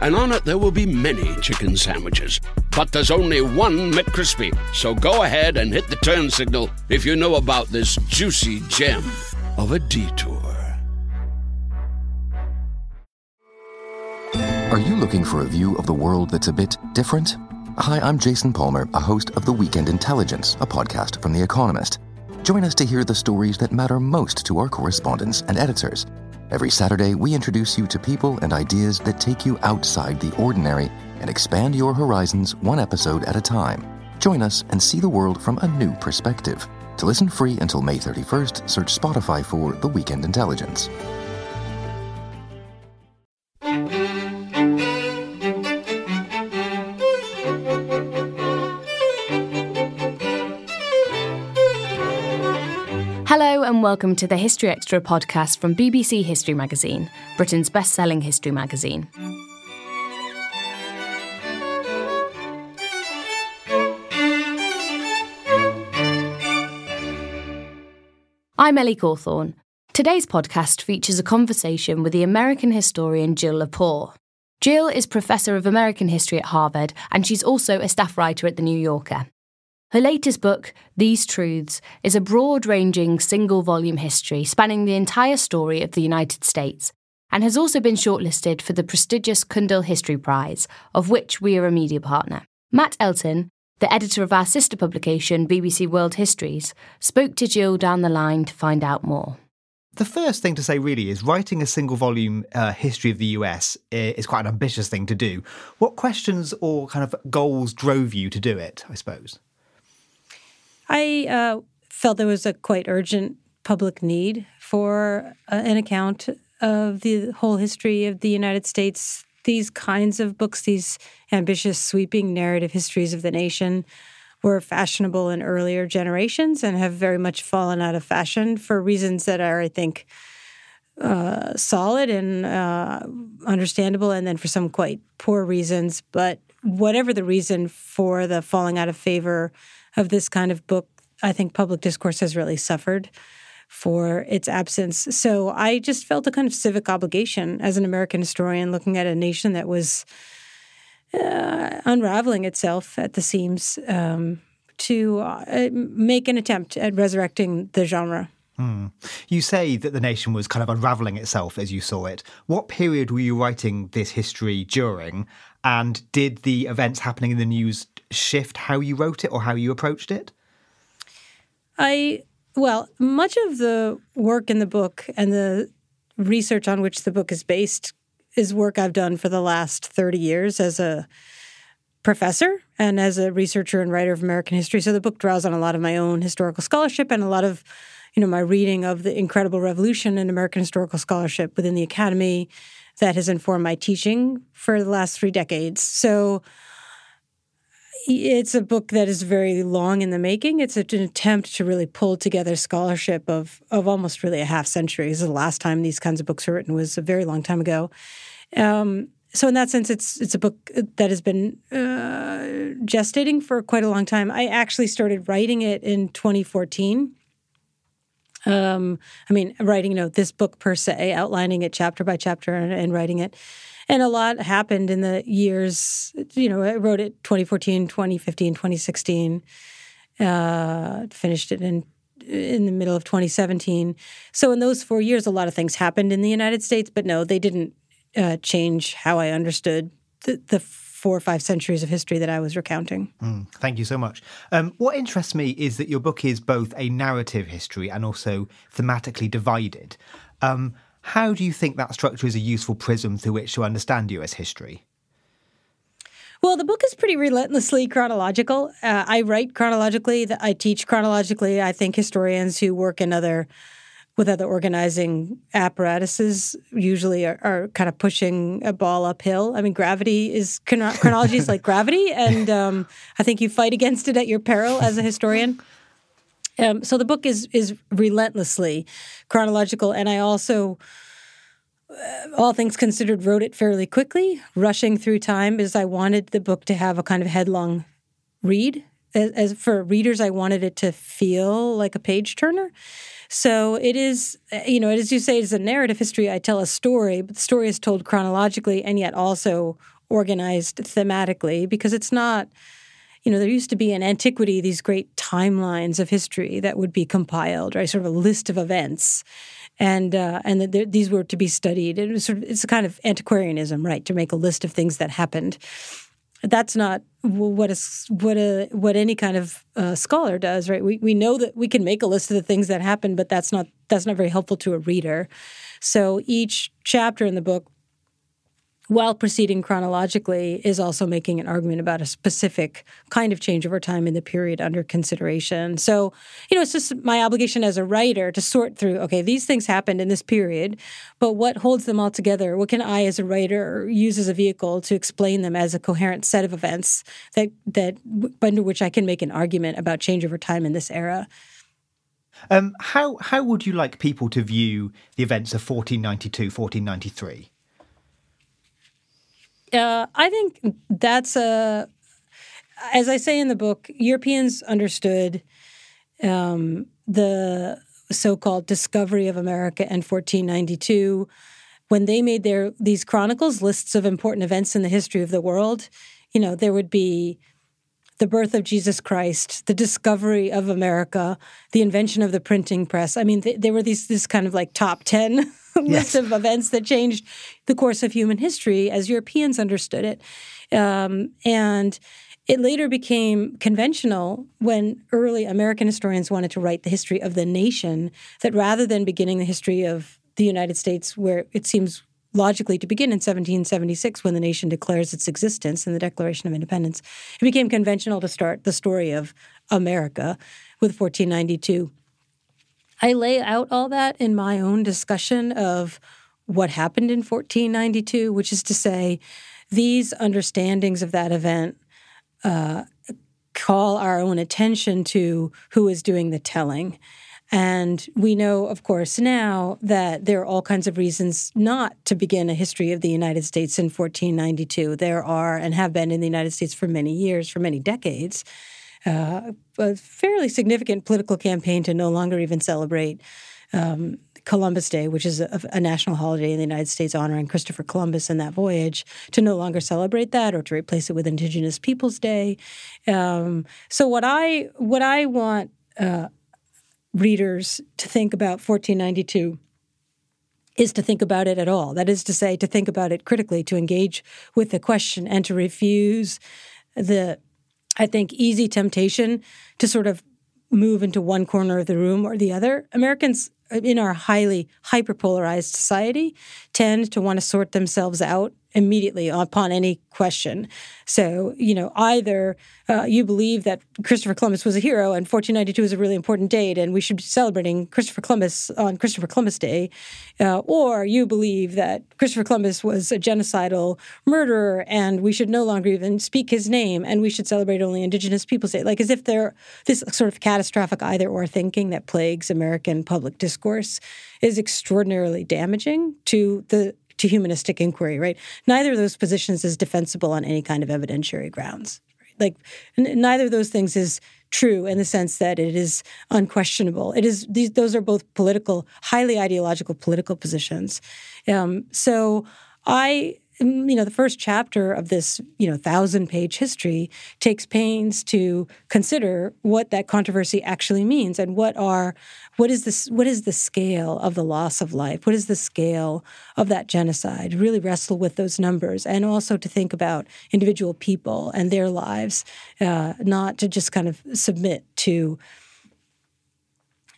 and on it there will be many chicken sandwiches. But there's only one McCrispy. So go ahead and hit the turn signal if you know about this juicy gem of a detour. Are you looking for a view of the world that's a bit different? Hi, I'm Jason Palmer, a host of The Weekend Intelligence, a podcast from The Economist. Join us to hear the stories that matter most to our correspondents and editors. Every Saturday, we introduce you to people and ideas that take you outside the ordinary and expand your horizons one episode at a time. Join us and see the world from a new perspective. To listen free until May 31st, search Spotify for The Weekend Intelligence. And welcome to the History Extra podcast from BBC History Magazine, Britain's best selling history magazine. I'm Ellie Cawthorne. Today's podcast features a conversation with the American historian Jill Lepore. Jill is Professor of American History at Harvard, and she's also a staff writer at The New Yorker. Her latest book, These Truths, is a broad ranging single volume history spanning the entire story of the United States and has also been shortlisted for the prestigious Cundill History Prize, of which we are a media partner. Matt Elton, the editor of our sister publication, BBC World Histories, spoke to Jill down the line to find out more. The first thing to say really is writing a single volume uh, history of the US is quite an ambitious thing to do. What questions or kind of goals drove you to do it, I suppose? I uh, felt there was a quite urgent public need for uh, an account of the whole history of the United States. These kinds of books, these ambitious, sweeping narrative histories of the nation, were fashionable in earlier generations and have very much fallen out of fashion for reasons that are, I think, uh, solid and uh, understandable, and then for some quite poor reasons. But whatever the reason for the falling out of favor of this kind of book, I think public discourse has really suffered for its absence. So I just felt a kind of civic obligation as an American historian looking at a nation that was uh, unraveling itself at the seams um, to uh, make an attempt at resurrecting the genre. Hmm. You say that the nation was kind of unraveling itself as you saw it. What period were you writing this history during? And did the events happening in the news shift how you wrote it or how you approached it? I, well, much of the work in the book and the research on which the book is based is work I've done for the last 30 years as a professor and as a researcher and writer of American history. So the book draws on a lot of my own historical scholarship and a lot of, you know, my reading of the incredible revolution in American historical scholarship within the academy that has informed my teaching for the last three decades. So it's a book that is very long in the making. It's an attempt to really pull together scholarship of of almost really a half century. This is the last time these kinds of books were written was a very long time ago. Um, so in that sense, it's it's a book that has been uh, gestating for quite a long time. I actually started writing it in 2014. Um, I mean, writing you know this book per se, outlining it chapter by chapter and, and writing it and a lot happened in the years you know i wrote it 2014 2015 2016 uh, finished it in in the middle of 2017 so in those four years a lot of things happened in the united states but no they didn't uh, change how i understood the, the four or five centuries of history that I was recounting. Mm, thank you so much. Um, what interests me is that your book is both a narrative history and also thematically divided. Um, how do you think that structure is a useful prism through which to understand US history? Well, the book is pretty relentlessly chronological. Uh, I write chronologically. I teach chronologically. I think historians who work in other with other organizing apparatuses usually are, are kind of pushing a ball uphill. I mean, gravity is chronology is like gravity, and um, I think you fight against it at your peril as a historian. Um, so the book is is relentlessly chronological, and I also uh, all things considered, wrote it fairly quickly, rushing through time because I wanted the book to have a kind of headlong read. As, as, for readers, I wanted it to feel like a page turner. So it is, you know, as you say, it's a narrative history. I tell a story, but the story is told chronologically and yet also organized thematically because it's not you know, there used to be in antiquity these great timelines of history that would be compiled, right? Sort of a list of events and uh, and that these were to be studied. It was sort of, it's a kind of antiquarianism, right? To make a list of things that happened. That's not what a what a what any kind of uh, scholar does, right? We we know that we can make a list of the things that happened, but that's not that's not very helpful to a reader. So each chapter in the book while proceeding chronologically, is also making an argument about a specific kind of change over time in the period under consideration. So, you know, it's just my obligation as a writer to sort through okay, these things happened in this period, but what holds them all together? What can I, as a writer, use as a vehicle to explain them as a coherent set of events that, that under which I can make an argument about change over time in this era? Um, how how would you like people to view the events of 1492, 1493? Uh, I think that's a, as I say in the book, Europeans understood um, the so-called discovery of America in 1492 when they made their these chronicles lists of important events in the history of the world. You know, there would be the birth of Jesus Christ, the discovery of America, the invention of the printing press. I mean, th- there were these this kind of like top ten list of events that changed the course of human history as Europeans understood it. Um, and it later became conventional when early American historians wanted to write the history of the nation, that rather than beginning the history of the United States, where it seems logically to begin in 1776 when the nation declares its existence in the Declaration of Independence, it became conventional to start the story of America with 1492 I lay out all that in my own discussion of what happened in 1492, which is to say, these understandings of that event uh, call our own attention to who is doing the telling. And we know, of course, now that there are all kinds of reasons not to begin a history of the United States in 1492. There are and have been in the United States for many years, for many decades, uh, a fairly significant political campaign to no longer even celebrate um, Columbus Day, which is a, a, national holiday in the United States honoring Christopher Columbus and that voyage, to no longer celebrate that or to replace it with Indigenous Peoples Day. Um, so what I what I want uh, readers to think about 1492 is to think about it at all. That is to say, to think about it critically, to engage with the question, and to refuse the I think, easy temptation to sort of move into one corner of the room or the other. Americans uh, in our highly hyperpolarized society tend to want to sort themselves out immediately upon any question. So, you know, either uh, you believe that Christopher Columbus was a hero and 1492 is a really important date and we should be celebrating Christopher Columbus on Christopher Columbus Day, uh, or you believe that Christopher Columbus was a genocidal murderer and we should no longer even speak his name and we should celebrate only Indigenous Peoples Day. Like as if there this sort of catastrophic either or thinking that plagues American public discourse is extraordinarily damaging to the to humanistic inquiry, right? Neither of those positions is defensible on any kind of evidentiary grounds. Right? Like n- neither of those things is true in the sense that it is unquestionable. It is these; those are both political, highly ideological political positions. Um, so I you know, the first chapter of this, you know, thousand page history takes pains to consider what that controversy actually means and what are, what is this, what is the scale of the loss of life? What is the scale of that genocide? Really wrestle with those numbers and also to think about individual people and their lives, uh, not to just kind of submit to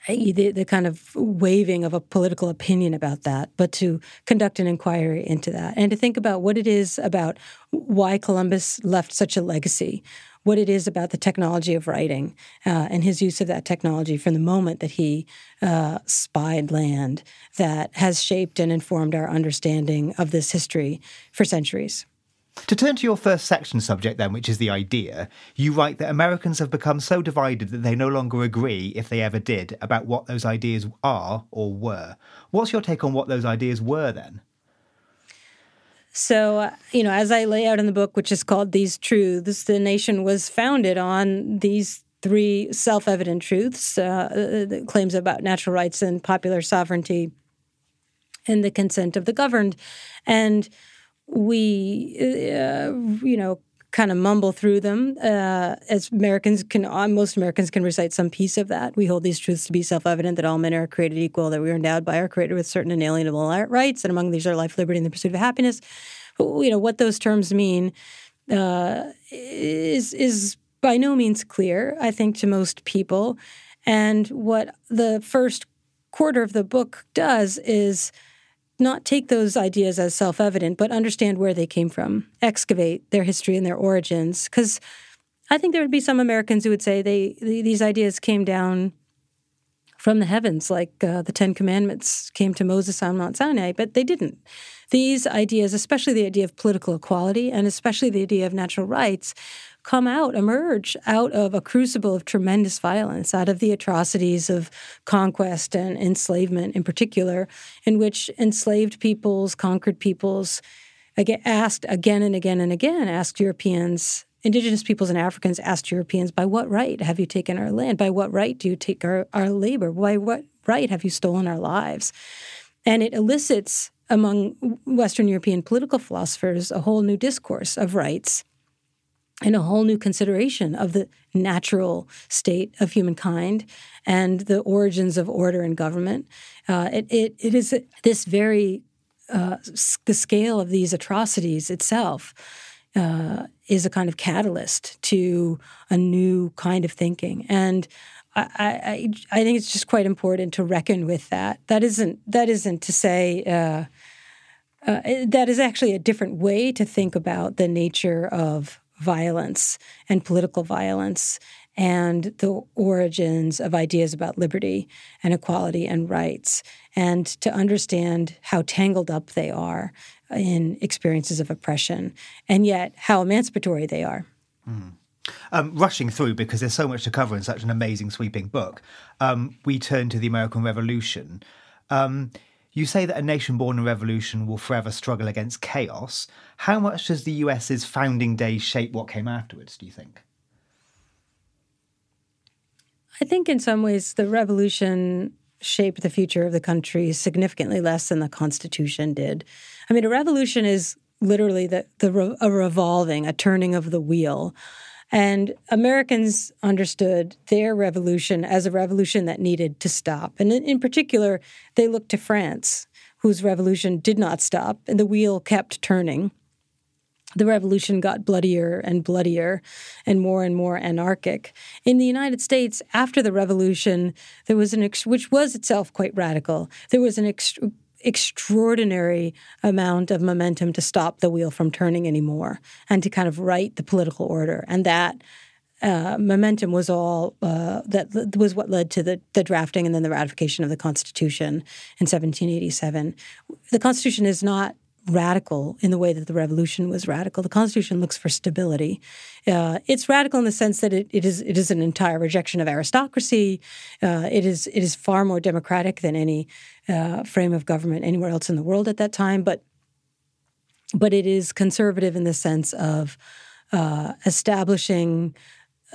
the, the kind of waving of a political opinion about that, but to conduct an inquiry into that and to think about what it is about why Columbus left such a legacy, what it is about the technology of writing uh, and his use of that technology from the moment that he uh, spied land that has shaped and informed our understanding of this history for centuries. To turn to your first section subject, then, which is the idea, you write that Americans have become so divided that they no longer agree, if they ever did, about what those ideas are or were. What's your take on what those ideas were then? So, you know, as I lay out in the book, which is called These Truths, the nation was founded on these three self evident truths uh claims about natural rights and popular sovereignty and the consent of the governed. And we, uh, you know, kind of mumble through them. Uh, as Americans can, uh, most Americans can recite some piece of that. We hold these truths to be self-evident that all men are created equal, that we are endowed by our Creator with certain inalienable rights, and among these are life, liberty, and the pursuit of happiness. But, you know what those terms mean uh, is is by no means clear. I think to most people, and what the first quarter of the book does is not take those ideas as self evident, but understand where they came from, excavate their history and their origins. Because I think there would be some Americans who would say they, these ideas came down from the heavens, like uh, the Ten Commandments came to Moses on Mount Sinai, but they didn't. These ideas, especially the idea of political equality and especially the idea of natural rights, come out, emerge out of a crucible of tremendous violence, out of the atrocities of conquest and enslavement in particular, in which enslaved peoples, conquered peoples, again, asked again and again and again, asked Europeans, indigenous peoples and Africans asked Europeans, by what right have you taken our land? By what right do you take our, our labor? By what right have you stolen our lives? And it elicits among Western European political philosophers a whole new discourse of rights and a whole new consideration of the natural state of humankind and the origins of order and government. Uh, it, it, it is this very, uh, the scale of these atrocities itself uh, is a kind of catalyst to a new kind of thinking. And I, I, I think it's just quite important to reckon with that. That isn't, that isn't to say, uh, uh, that is actually a different way to think about the nature of violence and political violence and the origins of ideas about liberty and equality and rights, and to understand how tangled up they are in experiences of oppression, and yet how emancipatory they are. Mm. Um, rushing through because there's so much to cover in such an amazing, sweeping book, um, we turn to the American Revolution. Um, you say that a nation born in revolution will forever struggle against chaos. How much does the US's founding days shape what came afterwards, do you think? I think in some ways the revolution shaped the future of the country significantly less than the Constitution did. I mean, a revolution is literally the, the a revolving, a turning of the wheel. And Americans understood their revolution as a revolution that needed to stop. And in, particular, they looked to France, whose revolution did not stop, and the wheel kept turning. The revolution got bloodier and bloodier and more and more anarchic. In the United States, after the revolution, there was an, ex- which was itself quite radical, there was an ex- extraordinary amount of momentum to stop the wheel from turning anymore and to kind of right the political order. And that uh, momentum was all uh, that was what led to the, the drafting and then the ratification of the Constitution in 1787. The Constitution is not radical in the way that the revolution was radical. The Constitution looks for stability. Uh, it's radical in the sense that it, it is it is an entire rejection of aristocracy. Uh, it is it is far more democratic than any uh, frame of government anywhere else in the world at that time. But but it is conservative in the sense of uh, establishing.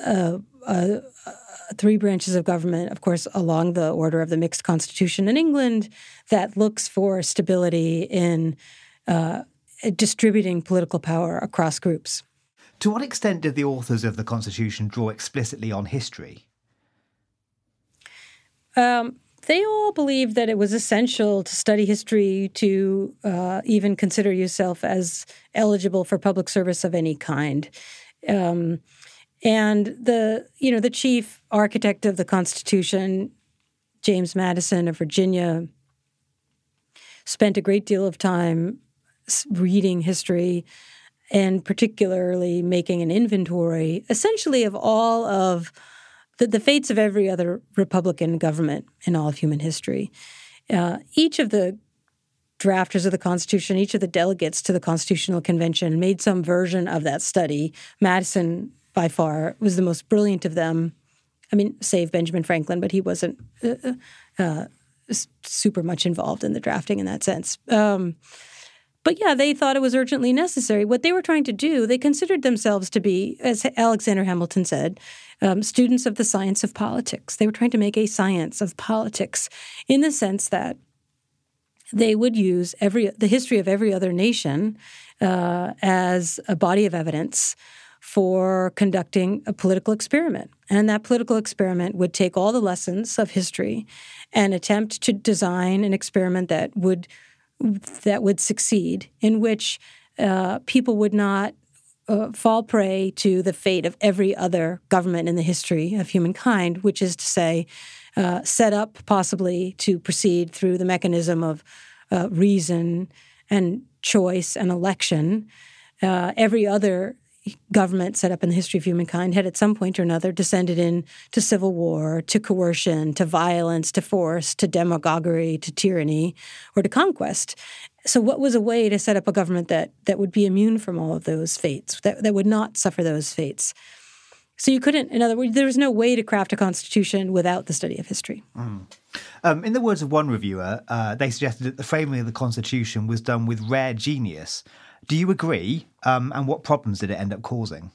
Uh, three branches of government, of course, along the order of the mixed constitution in England, that looks for stability in uh, distributing political power across groups. To what extent did the authors of the Constitution draw explicitly on history? Um, they all believed that it was essential to study history to uh, even consider yourself as eligible for public service of any kind. Um, and the you know the chief architect of the Constitution, James Madison of Virginia, spent a great deal of time reading history and particularly making an inventory essentially of all of the, the fates of every other Republican government in all of human history. Uh, each of the drafters of the Constitution, each of the delegates to the Constitutional Convention made some version of that study. Madison, by far, was the most brilliant of them. I mean, save Benjamin Franklin, but he wasn't uh, uh, uh super much involved in the drafting in that sense. Um, but yeah, they thought it was urgently necessary. What they were trying to do, they considered themselves to be, as Alexander Hamilton said, um, students of the science of politics. They were trying to make a science of politics in the sense that they would use every the history of every other nation uh, as a body of evidence for conducting a political experiment. And that political experiment would take all the lessons of history and attempt to design an experiment that would that would succeed, in which uh, people would not uh, fall prey to the fate of every other government in the history of humankind, which is to say, uh, set up possibly to proceed through the mechanism of uh, reason and choice and election. Uh, every other government set up in the history of humankind had at some point or another descended into civil war, to coercion, to violence, to force, to demagoguery, to tyranny, or to conquest. So what was a way to set up a government that that would be immune from all of those fates, that, that would not suffer those fates? So you couldn't, in other words, there was no way to craft a constitution without the study of history. Mm. Um, in the words of one reviewer, uh, they suggested that the framing of the constitution was done with rare genius. Do you agree? Um, and what problems did it end up causing?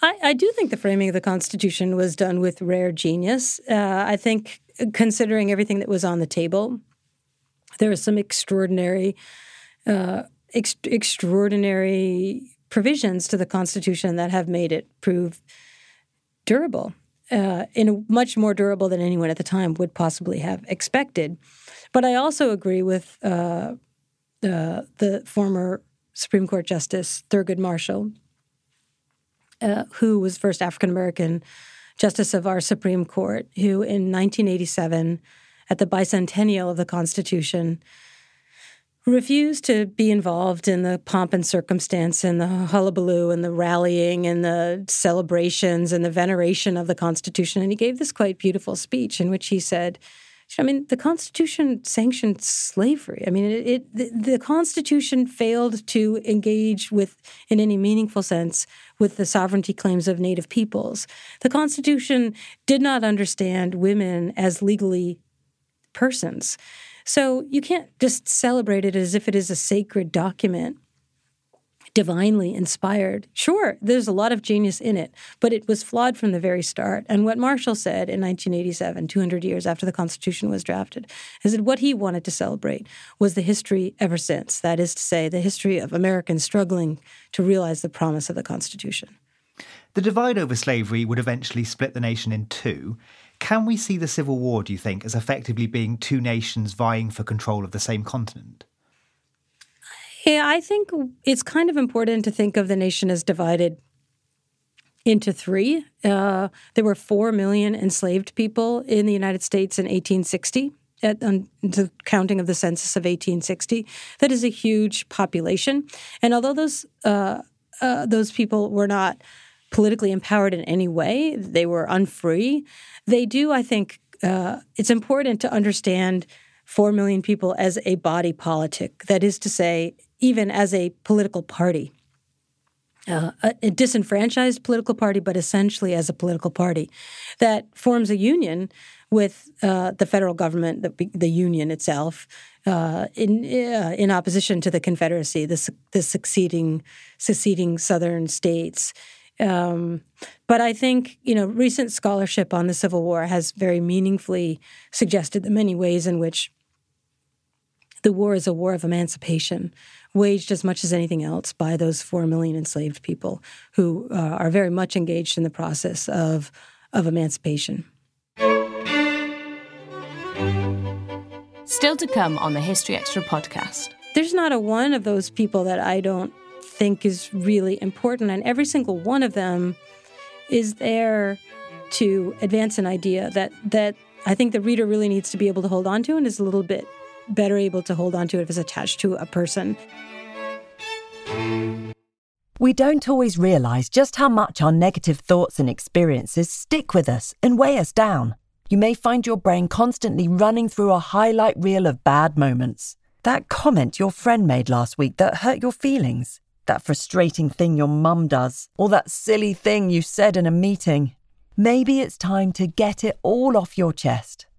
I, I, do think the framing of the Constitution was done with rare genius. Uh, I think, considering everything that was on the table, there are some extraordinary, uh, ex- extraordinary provisions to the Constitution that have made it prove durable, uh, in a much more durable than anyone at the time would possibly have expected. But I also agree with uh, the former Supreme Court Justice Thurgood Marshall, uh, who was first African American justice of our Supreme Court, who in 1987, at the bicentennial of the Constitution, refused to be involved in the pomp and circumstance and the hullabaloo and the rallying and the celebrations and the veneration of the Constitution. And he gave this quite beautiful speech in which he said, I mean, the Constitution sanctioned slavery. I mean, it, it the, the, Constitution failed to engage with, in any meaningful sense, with the sovereignty claims of Native peoples. The Constitution did not understand women as legally persons. So you can't just celebrate it as if it is a sacred document divinely inspired. Sure, there's a lot of genius in it, but it was flawed from the very start. And what Marshall said in 1987, 200 years after the Constitution was drafted, is that what he wanted to celebrate was the history ever since. That is to say, the history of Americans struggling to realize the promise of the Constitution. The divide over slavery would eventually split the nation in two. Can we see the Civil War, do you think, as effectively being two nations vying for control of the same continent? Yeah, I think it's kind of important to think of the nation as divided into three. Uh, there were 4 million enslaved people in the United States in 1860. At the counting of the census of 1860, that is a huge population, and although those uh, uh, those people were not politically empowered in any way, they were unfree. They do, I think, uh, it's important to understand 4 million people as a body politic. That is to say, even as a political party. Uh, a, disenfranchised political party, but essentially as a political party that forms a union with uh, the federal government, the, the union itself, uh, in uh, in opposition to the Confederacy, the, the succeeding seceding Southern states. Um, but I think you know recent scholarship on the Civil War has very meaningfully suggested the many ways in which the war is a war of emancipation, waged as much as anything else by those four million enslaved people who uh, are very much engaged in the process of of emancipation. Still to come on the History Extra podcast. There's not a one of those people that I don't think is really important, and every single one of them is there to advance an idea that that I think the reader really needs to be able to hold on to and is a little bit better able to hold on to it if it's attached to a person. We don't always realize just how much our negative thoughts and experiences stick with us and weigh us down. You may find your brain constantly running through a highlight reel of bad moments. That comment your friend made last week that hurt your feelings, that frustrating thing your mum does, or that silly thing you said in a meeting. Maybe it's time to get it all off your chest,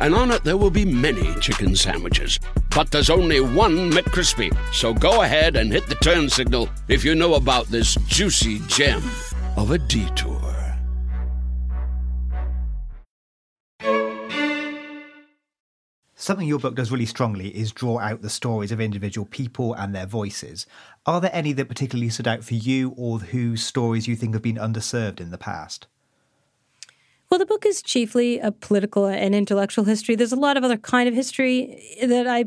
and on it there will be many chicken sandwiches. But there's only one McCrispy. So go ahead and hit the turn signal if you know about this juicy gem of a detour. Something your book does really strongly is draw out the stories of individual people and their voices. Are there any that particularly stood out for you or whose stories you think have been underserved in the past? Well, the book is chiefly a political and intellectual history. There's a lot of other kind of history that I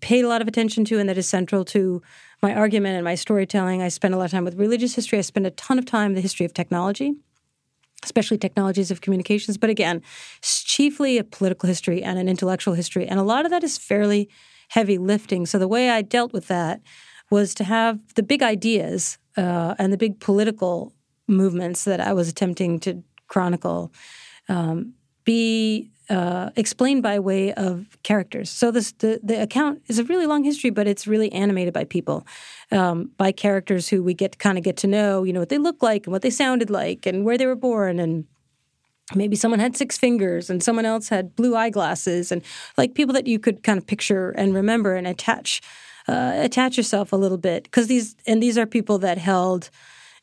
paid a lot of attention to and that is central to my argument and my storytelling. I spend a lot of time with religious history. I spend a ton of time the history of technology, especially technologies of communications. But again, it's chiefly a political history and an intellectual history. And a lot of that is fairly heavy lifting. So the way I dealt with that was to have the big ideas uh, and the big political movements that I was attempting to chronicle um, be uh, explained by way of characters. So this the, the account is a really long history, but it's really animated by people, um, by characters who we get to kind of get to know, you know, what they look like and what they sounded like and where they were born and maybe someone had six fingers and someone else had blue eyeglasses and like people that you could kind of picture and remember and attach uh, attach yourself a little bit because these and these are people that held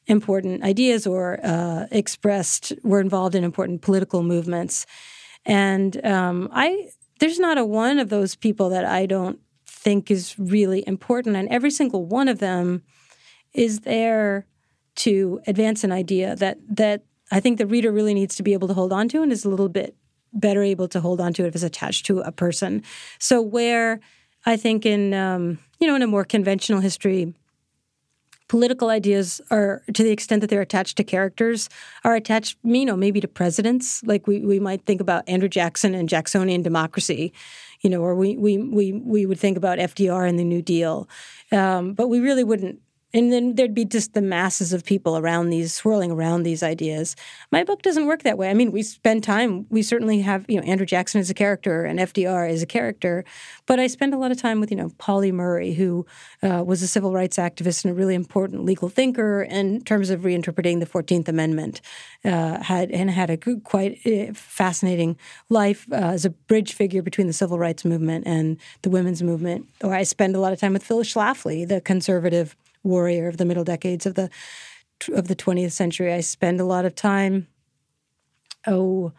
important ideas or uh, expressed were involved in important political movements. And um, i there's not a one of those people that i don't think is really important and every single one of them is there to advance an idea that that i think the reader really needs to be able to hold on to and is a little bit better able to hold on to it if it's attached to a person. So where i think in um, you know in a more conventional history political ideas are to the extent that they're attached to characters are attached you know maybe to presidents. Like we, we might think about andrew jackson and jacksonian democracy you know or we we we, we would think about fdr and the new deal. Um, but we really wouldn't and then there'd be just the masses of people around these swirling around these ideas. My book doesn't work that way. I mean we spend time we certainly have you know andrew jackson is a character and fdr is a character but i spend a lot of time with you know pauli murray who uh, was a civil rights activist and a really important legal thinker in terms of reinterpreting the 14th amendment uh, had and had a quite uh, fascinating life uh, as a bridge figure between the civil rights movement and the women's movement. Or i spend a lot of time with phyllis schlafly the conservative warrior of the middle decades of the of the 20th century. I spend a lot of time, oh,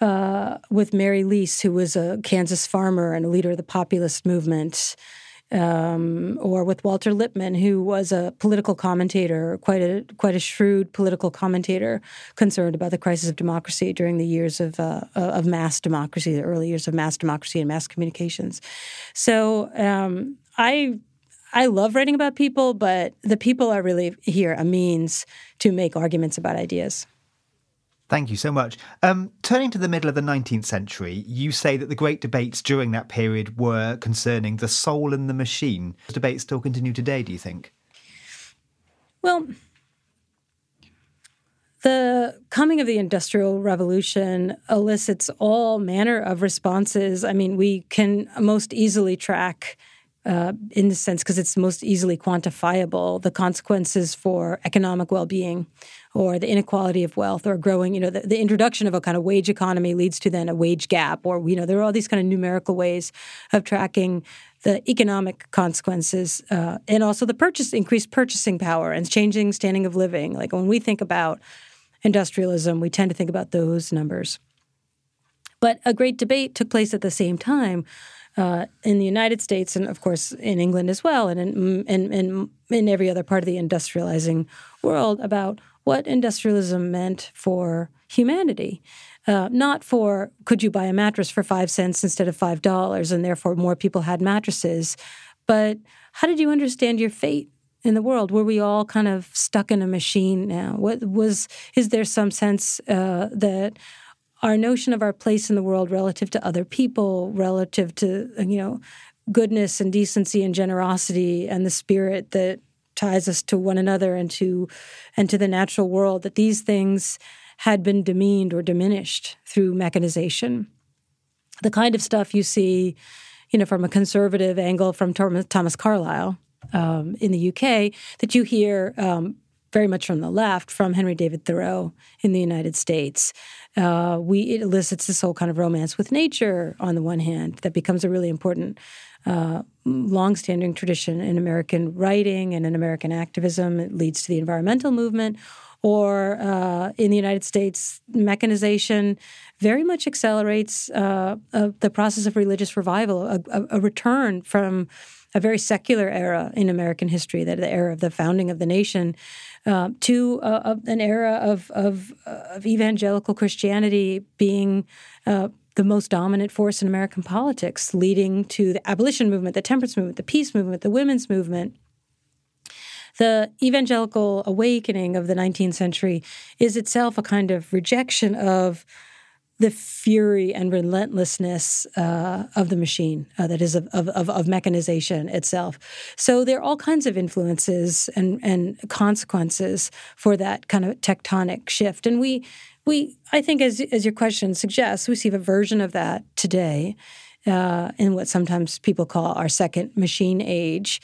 uh, with Mary Lease, who was a Kansas farmer and a leader of the populist movement, um, or with Walter Lippmann, who was a political commentator, quite a quite a shrewd political commentator, concerned about the crisis of democracy during the years of uh, of mass democracy, the early years of mass democracy and mass communications. So um, I I love writing about people, but the people are really here a means to make arguments about ideas. Thank you so much. Um, turning to the middle of the 19th century, you say that the great debates during that period were concerning the soul and the machine. Those debates still continue today, do you think? Well, the coming of the Industrial Revolution elicits all manner of responses. I mean, we can most easily track uh, in the sense because it's most easily quantifiable the consequences for economic well-being or the inequality of wealth or growing you know the, the, introduction of a kind of wage economy leads to then a wage gap or you know there are all these kind of numerical ways of tracking the economic consequences uh, and also the purchase increased purchasing power and changing standing of living. Like when we think about industrialism we tend to think about those numbers. But a great debate took place at the same time uh, in the United States and, of course, in England as well, and in, in, in, in every other part of the industrializing world about what industrialism meant for humanity. Uh, not for could you buy a mattress for five cents instead of five dollars, and therefore more people had mattresses, but how did you understand your fate in the world? Were we all kind of stuck in a machine now? What was is there some sense uh, that our notion of our place in the world relative to other people, relative to, you know, goodness and decency and generosity and the spirit that ties us to one another and to and to the natural world that these things had been demeaned or diminished through mechanization. The kind of stuff you see you know from a conservative angle from thomas carlyle um, in the uk that you hear um, very much from the left from henry david thoreau in the united states uh, we it elicits this whole kind of romance with nature on the one hand that becomes a really important uh, longstanding tradition in American writing and in American activism. It leads to the environmental movement. Or uh, in the United States, mechanization very much accelerates uh, the process of religious revival, a, a, a return from a very secular era in American history, that the era of the founding of the nation, uh, to uh, an era of, of, of, evangelical Christianity being uh, the most dominant force in American politics, leading to the abolition movement, the temperance movement, the peace movement, the women's movement. The evangelical awakening of the 19th century is itself a kind of rejection of the fury and relentlessness uh, of the machine, uh, that is, of, of, of, mechanization itself. So there are all kinds of influences and, and consequences for that kind of tectonic shift. And we, we I think, as, as your question suggests, we see a version of that today uh, in what sometimes people call our second machine age,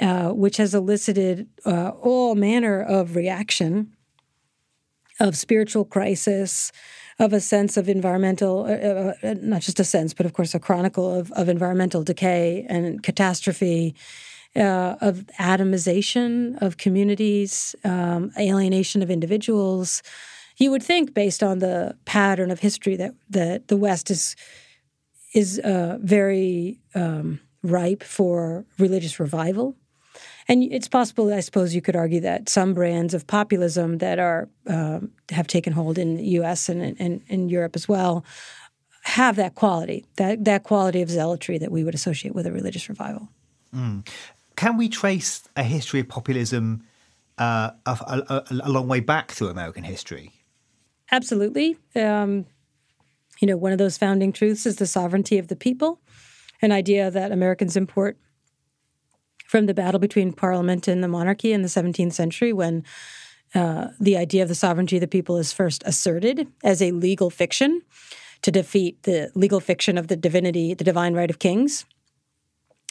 uh, which has elicited uh, all manner of reaction, of spiritual crisis, of a sense of environmental, uh, uh, uh, not just a sense, but of course a chronicle of, of environmental decay and catastrophe, uh, of atomization of communities, um, alienation of individuals. You would think, based on the pattern of history, that that the West is is uh, very um, ripe for religious revival. And it's possible, I suppose, you could argue that some brands of populism that are um, have taken hold in the U.S. and in Europe as well have that quality, that that quality of zealotry that we would associate with a religious revival. Mm. Can we trace a history of populism uh, a, a, a, long way back through American history? Absolutely. Um, you know, one of those founding truths is the sovereignty of the people, an idea that Americans import from the battle between parliament and the monarchy in the 17th century when uh, the idea of the sovereignty of the people is first asserted as a legal fiction to defeat the legal fiction of the divinity, the divine right of kings.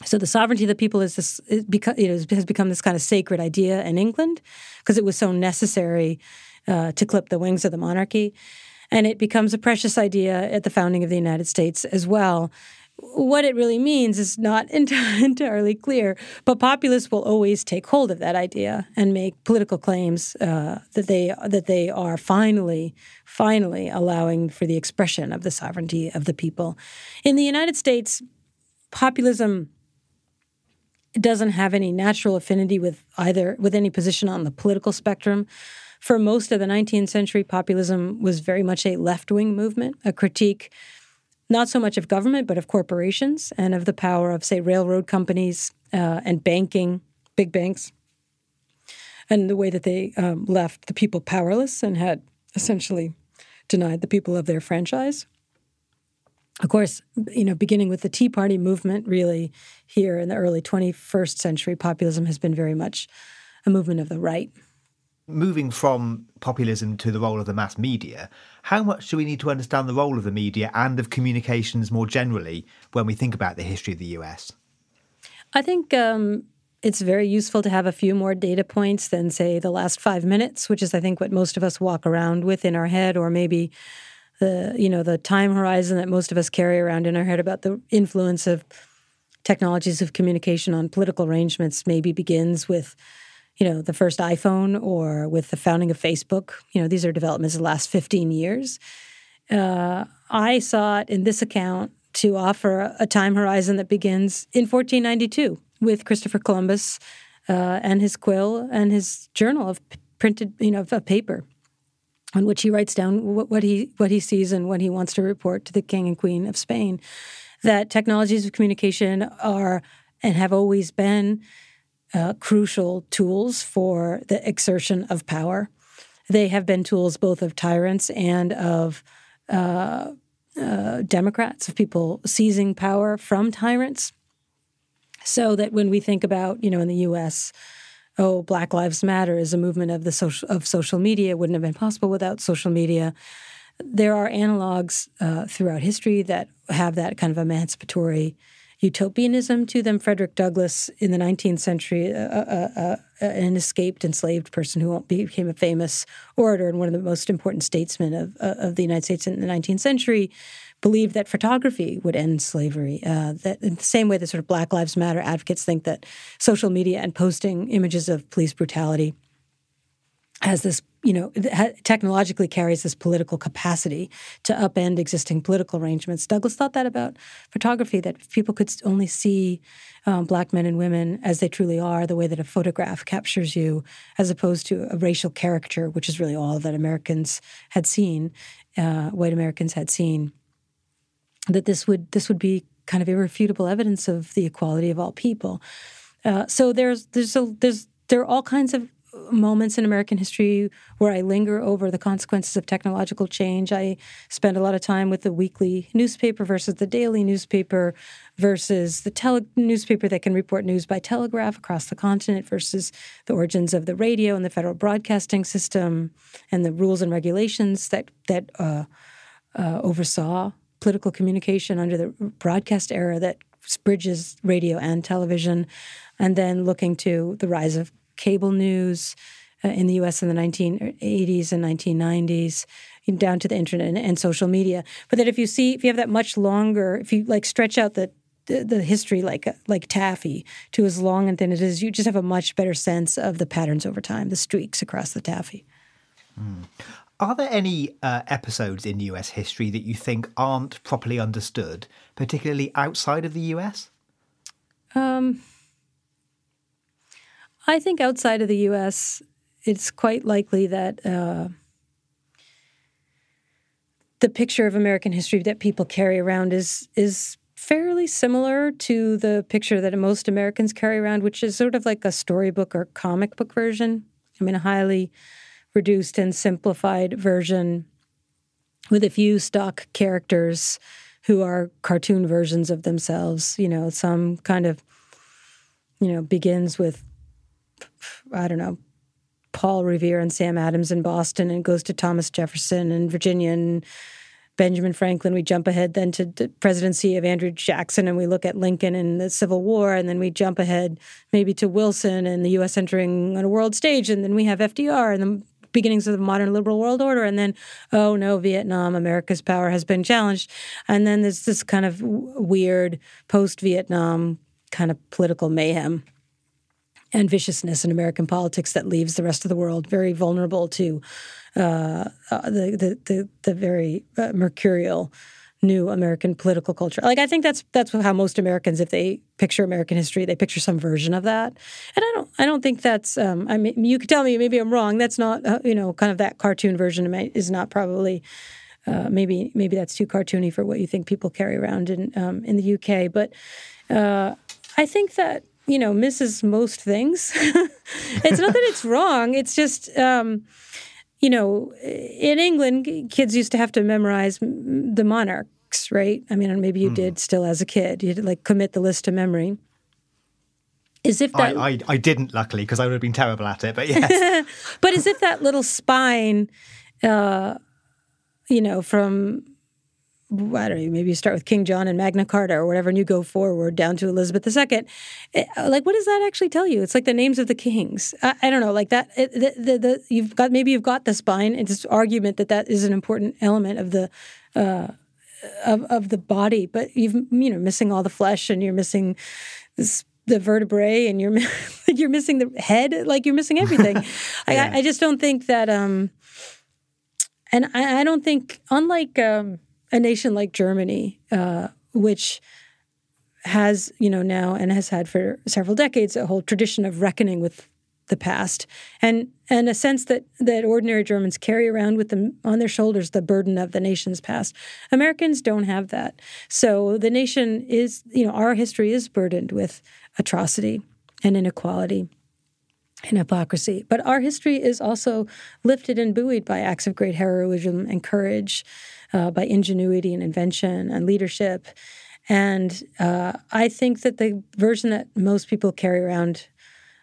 So the sovereignty of the people is this it beca- it has become this kind of sacred idea in England because it was so necessary uh, to clip the wings of the monarchy, and it becomes a precious idea at the founding of the United States as well what it really means is not entirely clear, but populists will always take hold of that idea and make political claims uh, that they that they are finally, finally allowing for the expression of the sovereignty of the people. In the United States, populism doesn't have any natural affinity with either with any position on the political spectrum. For most of the 19th century, populism was very much a left wing movement, a critique not so much of government, but of corporations and of the power of, say, railroad companies uh, and banking, big banks, and the way that they um, left the people powerless and had essentially denied the people of their franchise. Of course, you know, beginning with the Tea Party movement, really here in the early 21st century, populism has been very much a movement of the right moving from populism to the role of the mass media, how much do we need to understand the role of the media and of communications more generally when we think about the history of the US? I think um, it's very useful to have a few more data points than, say, the last five minutes, which is, I think, what most of us walk around with in our head, or maybe the you know the time horizon that most of us carry around in our head about the influence of technologies of communication on political arrangements maybe begins with you know, the first iPhone or with the founding of Facebook. You know, these are developments of the last 15 years. Uh, I sought in this account to offer a time horizon that begins in 1492 with Christopher Columbus uh, and his quill and his journal of printed, you know, of paper on which he writes down what, what, he what he sees and what he wants to report to the king and queen of Spain. That technologies of communication are and have always been uh, crucial tools for the exertion of power. They have been tools both of tyrants and of uh, uh, Democrats, of people seizing power from tyrants. So that when we think about, you know, in the U.S., oh, Black Lives Matter is a movement of the social of social media. It wouldn't have been possible without social media. There are analogs uh, throughout history that have that kind of emancipatory utopianism to them. Frederick Douglass in the 19th century, uh, uh, uh, an escaped enslaved person who became a famous orator and one of the most important statesmen of, uh, of the United States in the 19th century, believed that photography would end slavery. Uh, that in the same way that sort of Black Lives Matter advocates think that social media and posting images of police brutality has this you know, technologically carries this political capacity to upend existing political arrangements. Douglass thought that about photography, that people could only see um, black men and women as they truly are, the way that a photograph captures you, as opposed to a racial caricature, which is really all that Americans had seen, uh, white Americans had seen, that this would this would be kind of irrefutable evidence of the equality of all people. Uh, so there's there's a, there's there are all kinds of moments in American history where I linger over the consequences of technological change. I spend a lot of time with the weekly newspaper versus the daily newspaper versus the tele- newspaper that can report news by telegraph across the continent versus the origins of the radio and the federal broadcasting system and the rules and regulations that that uh, uh, oversaw political communication under the broadcast era that bridges radio and television, and then looking to the rise of cable news uh, in the US in the 1980s and 1990s down to the internet and, and, social media. But that if you see, if you have that much longer, if you like stretch out the the, the history like like taffy to as long and thin as it is, you just have a much better sense of the patterns over time, the streaks across the taffy. Mm. Are there any uh, episodes in US history that you think aren't properly understood, particularly outside of the US? Um, I think outside of the U.S., it's quite likely that uh, the picture of American history that people carry around is is fairly similar to the picture that most Americans carry around, which is sort of like a storybook or comic book version. I mean, a highly reduced and simplified version with a few stock characters who are cartoon versions of themselves. You know, some kind of, you know, begins with I don't know, Paul Revere and Sam Adams in Boston and goes to Thomas Jefferson and Virginia and Benjamin Franklin. We jump ahead then to the presidency of Andrew Jackson and we look at Lincoln and the Civil War. And then we jump ahead maybe to Wilson and the U.S. entering on a world stage. And then we have FDR and the beginnings of the modern liberal world order, and then oh no, Vietnam, America's power has been challenged, and then there's this kind of weird post-Vietnam kind of political mayhem and viciousness in American politics that leaves the rest of the world very vulnerable to uh, uh, the, the, the the very uh, mercurial new American political culture. Like I think that's that's how most Americans, if they picture American history, they picture some version of that. And I don't I don't think that's. Um, I mean, you could tell me maybe I'm wrong. That's not uh, you know kind of that cartoon version is not probably. Uh, maybe maybe that's too cartoony for what you think people carry around in um, in the UK, but uh, I think that you know misses most things. it's not that it's wrong. It's just. Um, you know, in England, kids used to have to memorize the monarchs, right? I mean, maybe you mm. did still as a kid. You'd like commit the list to memory. As if that I, I, I didn't, luckily, because I would have been terrible at it. But yes, but as if that little spine, uh, you know, from I don't know, maybe you start with King John and Magna Carta or whatever, and you go forward down to Elizabeth II. It, eh, like, what does that actually tell you? It's like the names of the kings. I, I don't know, like that. It, the, the, the, you've got maybe you've got the spine. It's this argument that that is an important element of the. Uh, of, of the body, but you've you know missing all the flesh, and you're missing this the vertebrae and you're you're missing the head like you're missing everything yeah. I, I, just don't think that um and I, I don't think unlike um a nation like Germany, uh, which has, you know, now and has had for several decades a whole tradition of reckoning with the past and and a sense that that ordinary Germans carry around with them on their shoulders the burden of the nation's past. Americans don't have that. So the nation is, you know, our history is burdened with atrocity and inequality and hypocrisy. But our history is also lifted and buoyed by acts of great heroism and courage uh, by ingenuity and invention and leadership. And uh, I think that the version that most people carry around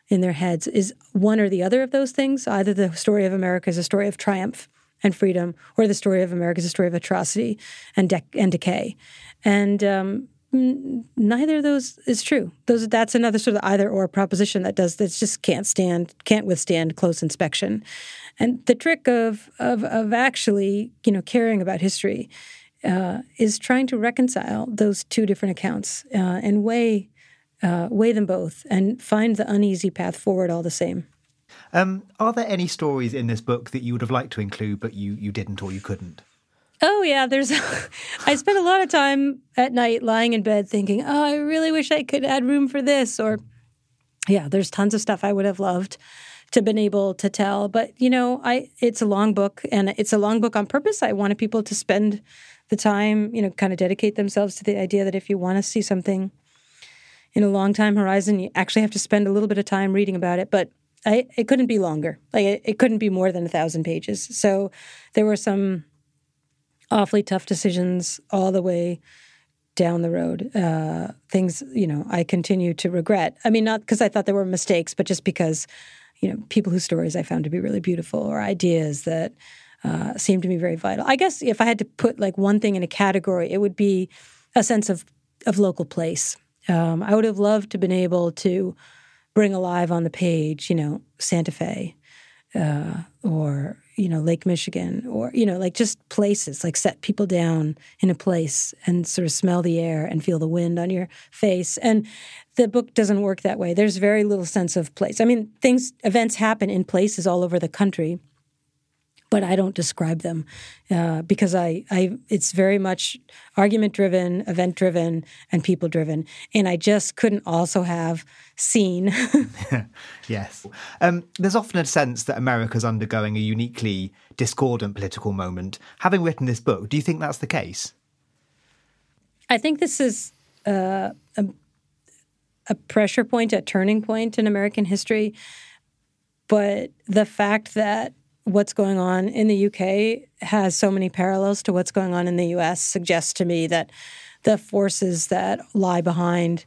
in their heads is one or the other of those things. Either the story of America is a story of triumph and freedom, or the story of America is a story of atrocity and, de- and decay. And um, neither of those is true. Those that's another sort of either or proposition that does that just can't stand can't withstand close inspection. And the trick of of of actually you know caring about history uh, is trying to reconcile those two different accounts uh, and weigh uh, weigh them both and find the uneasy path forward all the same. Um, are there any stories in this book that you would have liked to include but you you didn't or you couldn't? Oh yeah, there's. I spent a lot of time at night lying in bed thinking, "Oh, I really wish I could add room for this," or, yeah, there's tons of stuff I would have loved to been able to tell. But you know, I it's a long book, and it's a long book on purpose. I wanted people to spend the time, you know, kind of dedicate themselves to the idea that if you want to see something in a long time horizon, you actually have to spend a little bit of time reading about it. But I, it couldn't be longer. Like it, it couldn't be more than a thousand pages. So there were some awfully tough decisions all the way down the road. Uh, things, you know, I continue to regret. I mean, not because I thought there were mistakes, but just because, you know, people whose stories I found to be really beautiful or ideas that uh, seemed to me very vital. I guess if I had to put like one thing in a category, it would be a sense of of local place. Um, I would have loved to have been able to bring alive on the page, you know, Santa Fe uh, or you know, Lake Michigan or, you know, like just places, like set people down in a place and sort of smell the air and feel the wind on your face. And the book doesn't work that way. There's very little sense of place. I mean, things, events happen in places all over the country but I don't describe them uh, because I, I, it's very much argument driven, event driven, and people driven, and I just couldn't also have seen. yes, um, there's often a sense that America's undergoing a uniquely discordant political moment. Having written this book, do you think that's the case? I think this is uh, a, a pressure point, a turning point in American history. But the fact that what's going on in the UK has so many parallels to what's going on in the US suggests to me that the forces that lie behind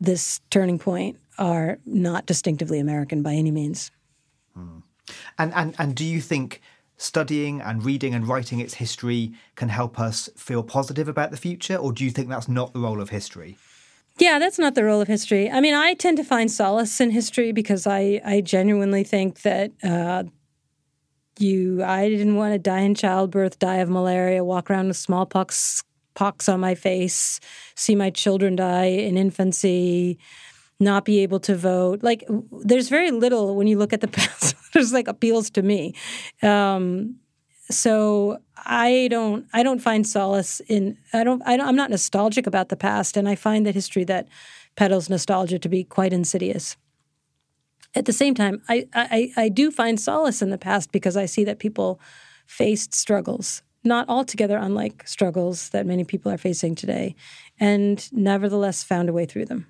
this turning point are not distinctively American by any means. Hmm. And, and and do you think studying and reading and writing its history can help us feel positive about the future, or do you think that's not the role of history? Yeah, that's not the role of history. I mean, I tend to find solace in history because I, I genuinely think that uh, you I didn't want to die in childbirth, die of malaria, walk around with smallpox pox on my face, see my children die in infancy, not be able to vote. Like there's very little when you look at the past. there's like appeals to me. Um, so I don't I don't find solace in I don't, I don't I'm not nostalgic about the past, and I find that history that peddles nostalgia to be quite insidious. At the same time, I, I, I do find solace in the past because I see that people faced struggles, not altogether unlike struggles that many people are facing today, and nevertheless found a way through them.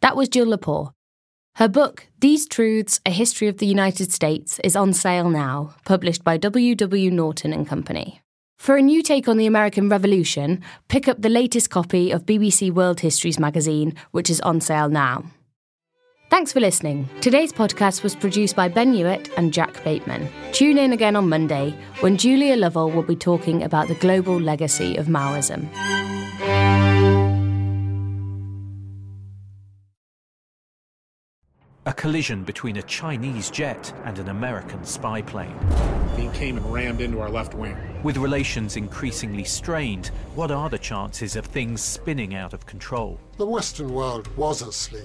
That was Jill Lepore. Her book, These Truths A History of the United States, is on sale now, published by W. W. Norton and Company. For a new take on the American Revolution, pick up the latest copy of BBC World Histories magazine, which is on sale now. Thanks for listening. Today's podcast was produced by Ben Hewitt and Jack Bateman. Tune in again on Monday when Julia Lovell will be talking about the global legacy of Maoism. A collision between a Chinese jet and an American spy plane. He came and rammed into our left wing. With relations increasingly strained, what are the chances of things spinning out of control? The Western world was asleep.